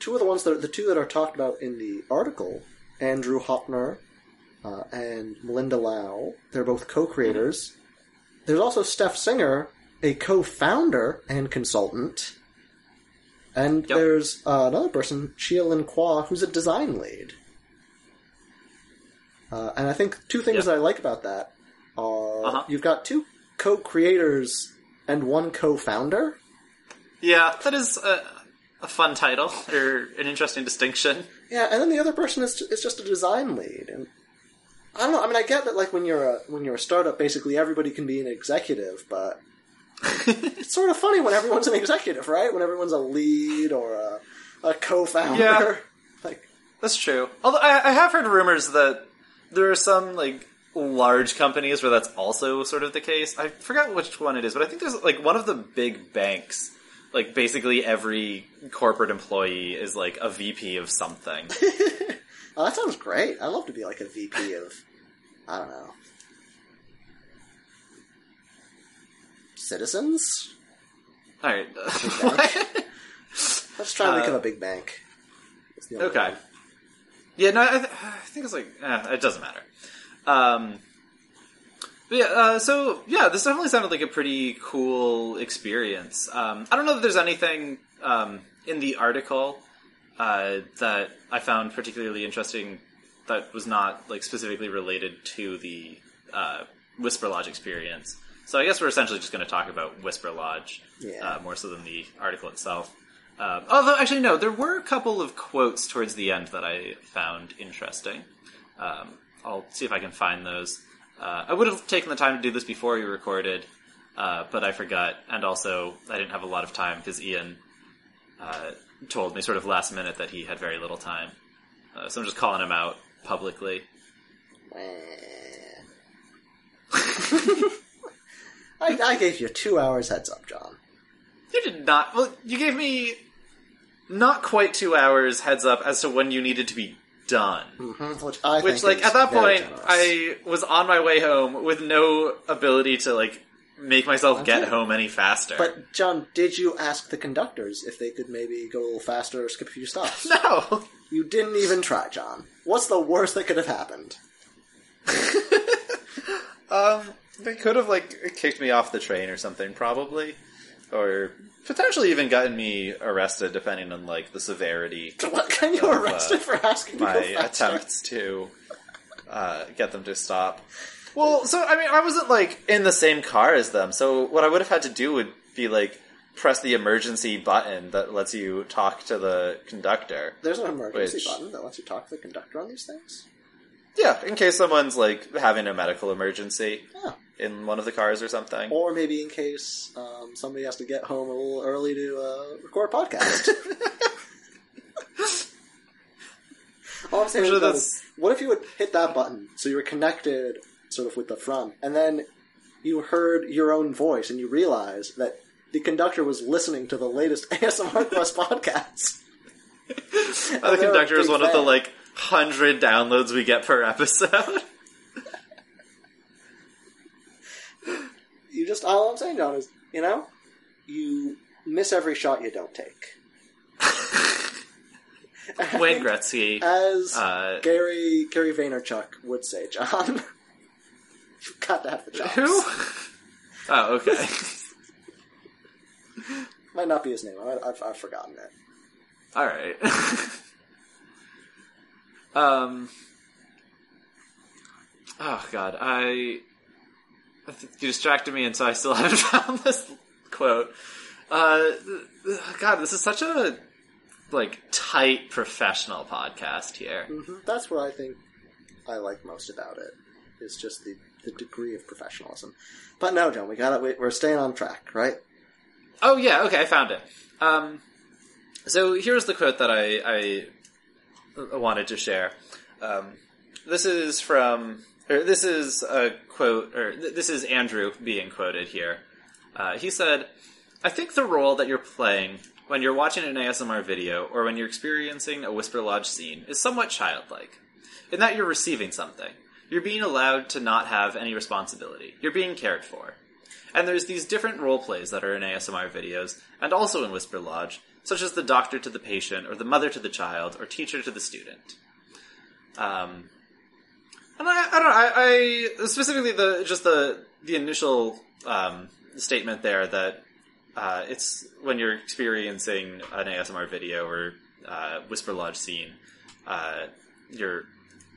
two of the ones that the two that are talked about in the article, Andrew Hoepfner uh, and Melinda Lauw. They're both co-creators. There's also Steph Singer, a co-founder and consultant. And Yep. there's uh, another person, Chia Lin Kwa, who's a design lead. Uh, and I think two things Yep. that I like about that are Uh-huh. you've got two co-creators and one co-founder. Yeah, that is a, a fun title or an interesting distinction. Yeah, and then the other person is is just a design lead, and I don't know. I mean, I get that like when you're a when you're a startup, basically everybody can be an executive, but *laughs* it's sort of funny when everyone's an executive, right? When everyone's a lead or a, a co-founder. Yeah. *laughs* Like, That's true. Although I, I have heard rumors that there are some like large companies where that's also sort of the case. I forgot which one it is, but I think there's like one of the big banks. Like basically every corporate employee is like a VP of something. *laughs* oh, that sounds great. I'd love to be like a VP of, I don't know, citizens. All right. *laughs* Let's try and Uh, become a big bank. That's the only Okay. way. Yeah, no, I, th- I think it's like eh, it doesn't matter. Um, but yeah, uh, so yeah, this definitely sounded like a pretty cool experience. Um, I don't know if there's anything um, in the article uh, that I found particularly interesting that was not like specifically related to the uh, Whisper Lodge experience. So I guess we're essentially just going to talk about Whisper Lodge Yeah. uh, more so than the article itself. Um, although, actually, no, there were a couple of quotes towards the end that I found interesting. Um, I'll see if I can find those. Uh, I would have taken the time to do this before we recorded, uh, but I forgot, and also I didn't have a lot of time because Ian uh, told me sort of last minute that he had very little time. Uh, so I'm just calling him out publicly. *laughs* I, I gave you two hours heads up, John. You did not. Well, you gave me not quite two hours heads up as to when you needed to be done. Which I Which, like, at that point, generous. I was on my way home with no ability to, like, make myself get home any faster. But John, did you ask the conductors if they could maybe go a little faster or skip a few stops? *laughs* no! You didn't even try, John. What's the worst that could have happened? *laughs* Um, they could have, like, kicked me off the train or something, probably. Or potentially even gotten me arrested, depending on, like, the severity *laughs* What can you Of, uh, for asking to my go attempts to uh, get them to stop. Well, so I mean, I wasn't like in the same car as them, so what I would have had to do would be like press the emergency button that lets you talk to the conductor. There's an emergency Which- button that lets you talk to the conductor on these things. Yeah, in case someone's like having a medical emergency Yeah. In one of the cars or something. Or maybe in case um, somebody has to get home a little early to uh, record a podcast. *laughs* *laughs* All I'm saying I'm sure is, that's- is, what if you would hit that button so you were connected sort of with the front, and then you heard your own voice and you realize that the conductor was listening to the latest *laughs* ASMR Quest podcast. the conductor is big one of the like hundred downloads we get per episode. You just all I'm saying, John, is you know, you miss every shot you don't take. *laughs* Wayne Gretzky. As Uh, Gary Gary Vaynerchuk would say, John, *laughs* you've got to have the chops. who? Oh, okay. *laughs* Might not be his name. I, I've, I've forgotten it. All right. um. Oh God, I. *laughs* You distracted me, and so I still *laughs* haven't found this quote. Uh, God, this is such a like tight professional podcast here. hmm That's what I think I like most about it. Is just the, the degree of professionalism. But no, John, we got it. We, we're staying on track, right? Oh yeah, okay, I found it. Um, so here's the quote that I, I wanted to share. Um, this is from, or this is a quote, or th- this is Andrew being quoted here. Uh, he said, "I think the role that you're playing when you're watching an ASMR video or when you're experiencing a Whisper Lodge scene is somewhat childlike, in that you're receiving something. You're being allowed to not have any responsibility. You're being cared for." And there's these different role plays that are in ASMR videos and also in Whisper Lodge, such as the doctor to the patient, or the mother to the child, or teacher to the student. Um, I, I specifically the just the the initial um, statement there that uh, it's when you're experiencing an ASMR video or uh, Whisper Lodge scene, uh, you're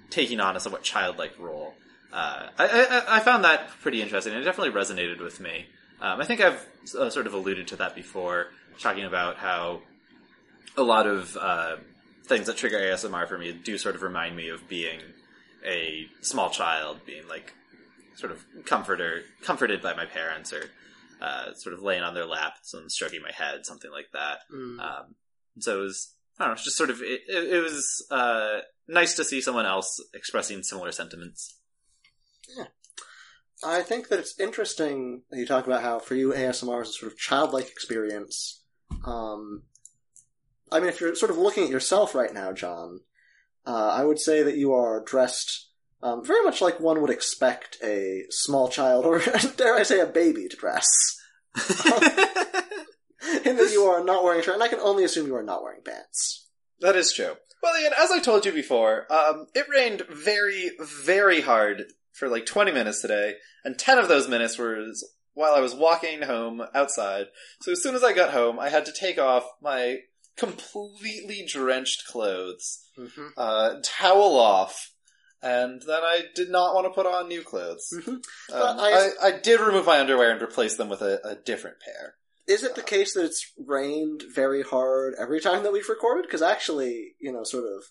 taking on a somewhat childlike role. Uh, I, I, I found that pretty interesting. It definitely resonated with me. Um, I think I've uh, sort of alluded to that before, talking about how a lot of uh, things that trigger ASMR for me do sort of remind me of being a small child, being like sort of comforter, comforted by my parents, or uh, sort of laying on their lap, and stroking my head, something like that. Mm. Um, so it was, I don't know, it's just sort of, it, it, it was uh, nice to see someone else expressing similar sentiments. Yeah. I think that it's interesting that you talk about how for you ASMR is a sort of childlike experience. Um, I mean, if you're sort of looking at yourself right now, John, uh, I would say that you are dressed um, very much like one would expect a small child, or *laughs* dare I say, a baby to dress. *laughs* In that you are not wearing a shirt, and I can only assume you are not wearing pants. That is true. Well, Ian, as I told you before, um, it rained very, very hard for like 20 minutes today, and 10 of those minutes were while I was walking home outside. So as soon as I got home, I had to take off my completely drenched clothes, Mm-hmm. uh, towel off, and then I did not want to put on new clothes. Mm-hmm. Um, I, I- I did remove my underwear and replace them with a, a different pair. Is it the case that it's rained very hard every time that we've recorded? Because actually, you know, sort of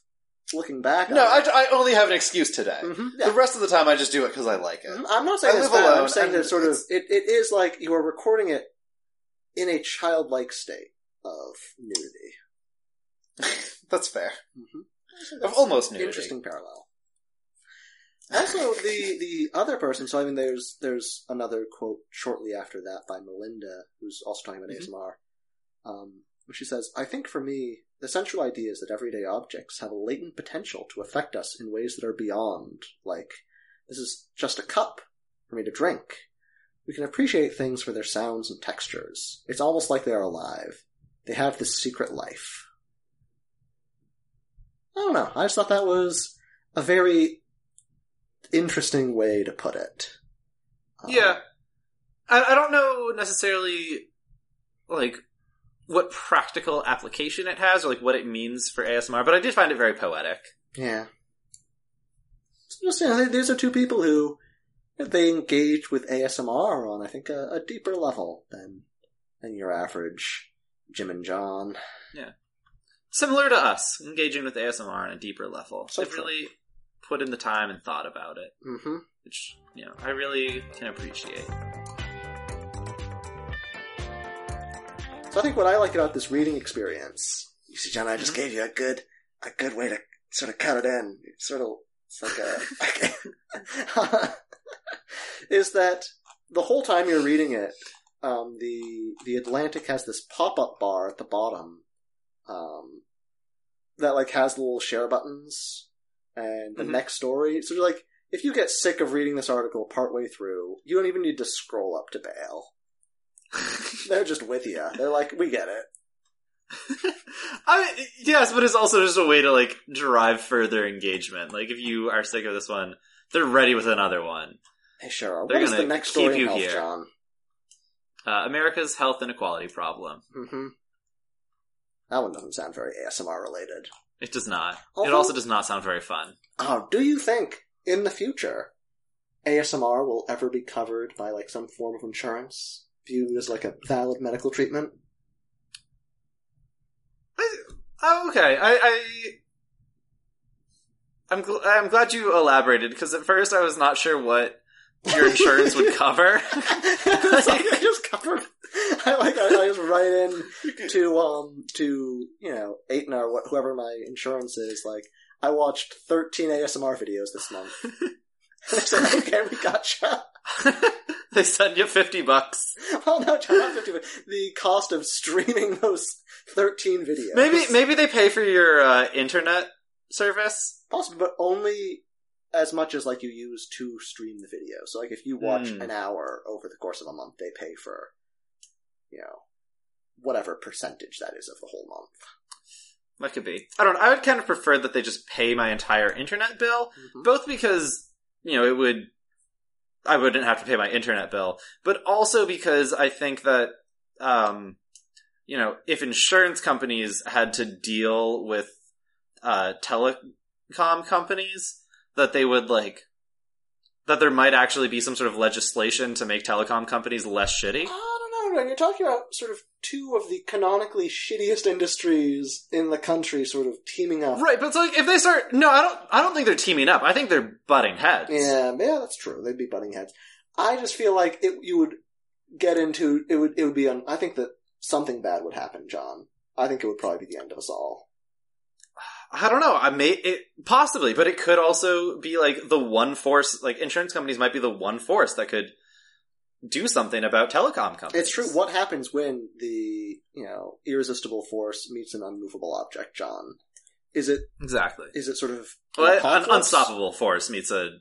looking back, No, I, I only have an excuse today. Mhm, The rest of the time, I just do it because I like it. Mhm. I'm not saying I live alone, I'm saying that sort of it, it is like you are recording it in a childlike state of nudity. *laughs* That's fair. Mhm. Of almost nudity. Interesting parallel. Also, the the other person. So I mean, there's there's another quote shortly after that by Melinda, who's also talking about Mhm. ASMR. Um, she says, "I think for me, the central idea is that everyday objects have a latent potential to affect us in ways that are beyond like this is just a cup for me to drink. We can appreciate things for their sounds and textures. It's almost like they are alive. They have this secret life." I don't know. I just thought that was a very interesting way to put it. Um, Yeah. I, I don't know necessarily, like, what practical application it has or, like, what it means for ASMR, but I did find it very poetic. Yeah. So just, you know, these are two people who they engage with ASMR on, I think, a, a deeper level than than your average Jim and John. Similar to us, engaging with ASMR on a deeper level. So They've true. really put in the time and thought about it, Mm-hmm. which, you know, I really can appreciate. So I think what I like about this reading experience, you see, John, I just Mhm. gave you a good, a good way to sort of cut it in. Sort of, it's like a, *laughs* *laughs* is that the whole time you're reading it, um, the the Atlantic has this pop up bar at the bottom, um, that like has the little share buttons and the Mhm. next story. So you're like, if you get sick of reading this article partway through, you don't even need to scroll up to bail. *laughs* They're just with you. They're like, we get it. *laughs* I mean, yes, but it's also just a way to like drive further engagement. Like if you are sick of this one, they're ready with another one. Hey, sure. They're What is the next keep story in you health, here. John? Uh, America's health inequality problem. Mm-hmm. That one doesn't sound very ASMR related. It does not. it also does not sound very fun. Oh, do you think in the future ASMR will ever be covered by like some form of insurance, viewed as like a valid medical treatment? I, oh, okay. I, I I'm gl- I'm glad you elaborated because at first I was not sure what your insurance would cover. it's *laughs* *laughs* like I just covered. *laughs* I like I, I just write in to um to you know Aetna or whoever my insurance is. Like I watched 13 ASMR videos this month. and I said, okay, we gotcha. *laughs* they send you fifty bucks. Well, no, John, not 50, but the cost of streaming those 13 videos. Maybe maybe they pay for your uh, internet service. Possibly, but only as much as like you use to stream the video. So like if you watch Hmm. an hour over the course of a month, they pay for, you know, whatever percentage that is of the whole month. That could be. I don't know. I would kind of prefer that they just pay my entire internet bill, both because, you know, it would, I wouldn't have to pay my internet bill, but also because I think that, um, you know, if insurance companies had to deal with, uh, telecom companies, that they would like, that there might actually be some sort of legislation to make telecom companies less shitty. Know. You're talking about sort of two of the canonically shittiest industries in the country sort of teaming up. Right, but it's like if they start, no, I don't. I don't think they're teaming up. I think they're butting heads. Yeah, yeah, that's true. They'd be butting heads. I just feel like it, you would get into it would it would be. Un, I think that something bad would happen, John. I think it would probably be the end of us all. I don't know. I may it possibly, but it could also be like the one force. Like insurance companies might be the one force that could do something about telecom companies. It's true. What happens when the you know irresistible force meets an unmovable object, John? Is it exactly. is it sort of Well, an unstoppable force meets an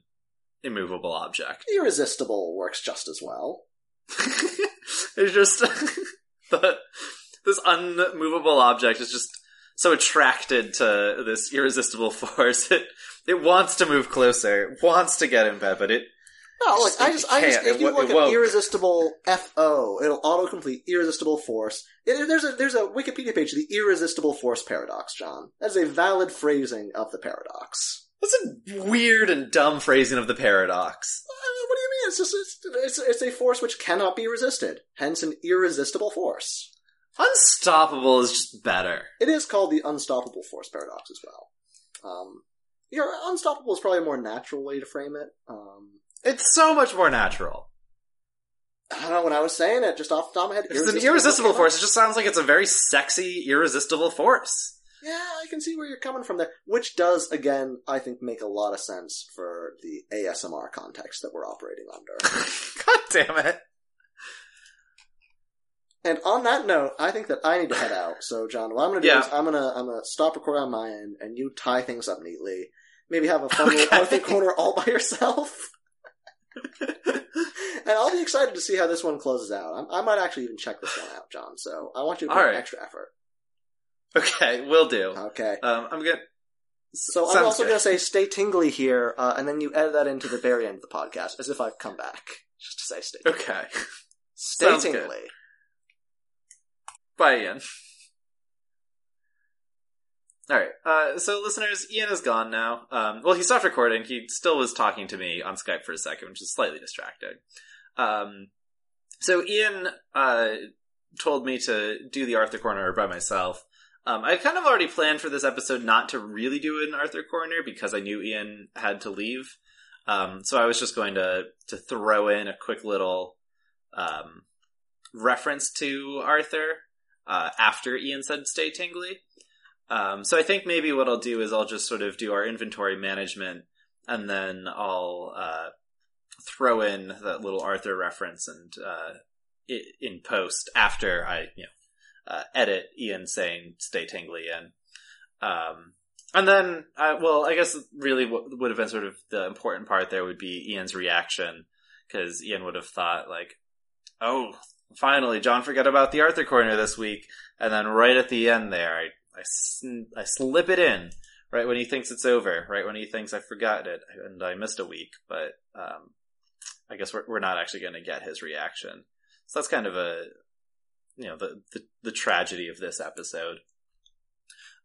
immovable object. Irresistible works just as well. *laughs* it's just *laughs* the, this unmovable object is just so attracted to this irresistible force. *laughs* It it wants to move closer, it wants to get in bed, but it No, look, I just, I just, if you look at irresistible FO, it'll autocomplete irresistible force. There's a there's a Wikipedia page, the irresistible force paradox, John. That's a valid phrasing of the paradox. That's a weird and dumb phrasing of the paradox. Uh, What do you mean? It's just it's, it's it's a force which cannot be resisted, hence an irresistible force. Unstoppable is just better. It is called the unstoppable force paradox as well. Um, you know, unstoppable is probably a more natural way to frame it. Um, It's so much more natural. I don't know when I was saying it, just off the top of my head. It's an irresistible force. It just sounds like it's a very sexy, irresistible force. Yeah, I can see where you're coming from there. Which does, again, I think make a lot of sense for the ASMR context that we're operating under. *laughs* God damn it. and on that note, I think that I need to head out. So, John, what I'm going to do Yeah. is I'm going to I'm going to stop recording on my end, and you tie things up neatly. Maybe have a fun little Okay. Arthur corner all by yourself. And I'll be excited to see how this one closes out. I, I might actually even check this one out, John. So I want you to put right. extra effort. Okay, will do. Okay. Um, I'm gonna. So I'm also good. going to say stay tingly here, uh, and then you edit that into the very end of the podcast, as if I've come back. Just to say stay tingly. Okay. Stay sounds good. tingly. Bye, Ian. Alright, uh, so listeners, Ian is gone now. Um, well, he stopped recording. He still was talking to me on Skype for a second, which is slightly distracting. Um, so Ian, uh, told me to do the Arthur Corner by myself. Um, I kind of already planned for this episode not to really do an Arthur Corner because I knew Ian had to leave. Um, so I was just going to, to throw in a quick little, um, reference to Arthur, uh, after Ian said stay tingly. Um, so I think maybe what I'll do is I'll just sort of do our inventory management and then I'll, uh, throw in that little Arthur reference and, uh, in post after I, you know, uh, edit Ian saying stay tingly in. Um, and then, uh, well, I guess really what would have been sort of the important part there would be Ian's reaction because Ian would have thought like, oh, finally, John forgot about the Arthur corner this week. And then right at the end there, I, I, sn- I slip it in right when he thinks it's over, right when he thinks I forgot it and I missed a week. But, um, I guess we're, we're not actually going to get his reaction. So that's kind of a, you know, the, the, the tragedy of this episode.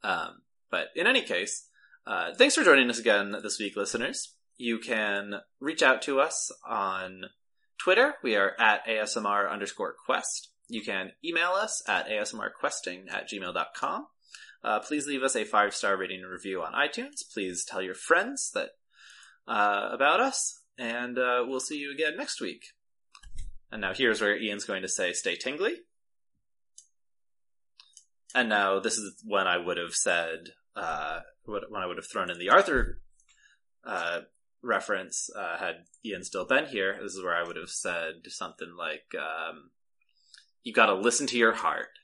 Um, but in any case, uh, thanks for joining us again this week, listeners. You can reach out to us on Twitter. We are at ASMR underscore quest. You can email us at asmrquesting at gmail.com. Uh, please leave us a five star rating and review on iTunes. Please tell your friends that uh, about us, and uh, we'll see you again next week. And now here's where Ian's going to say, "Stay tingly." And now this is when I would have said, uh, when I would have thrown in the Arthur uh, reference uh, had Ian still been here. This is where I would have said something like, um, "You got to listen to your heart.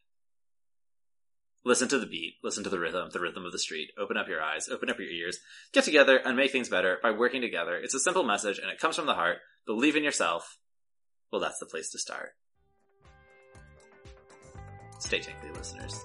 Listen to the beat, listen to the rhythm, the rhythm of the street. Open up your eyes, open up your ears. Get together and make things better by working together. It's a simple message and it comes from the heart. Believe in yourself. Well, that's the place to start. Stay tinkly, listeners.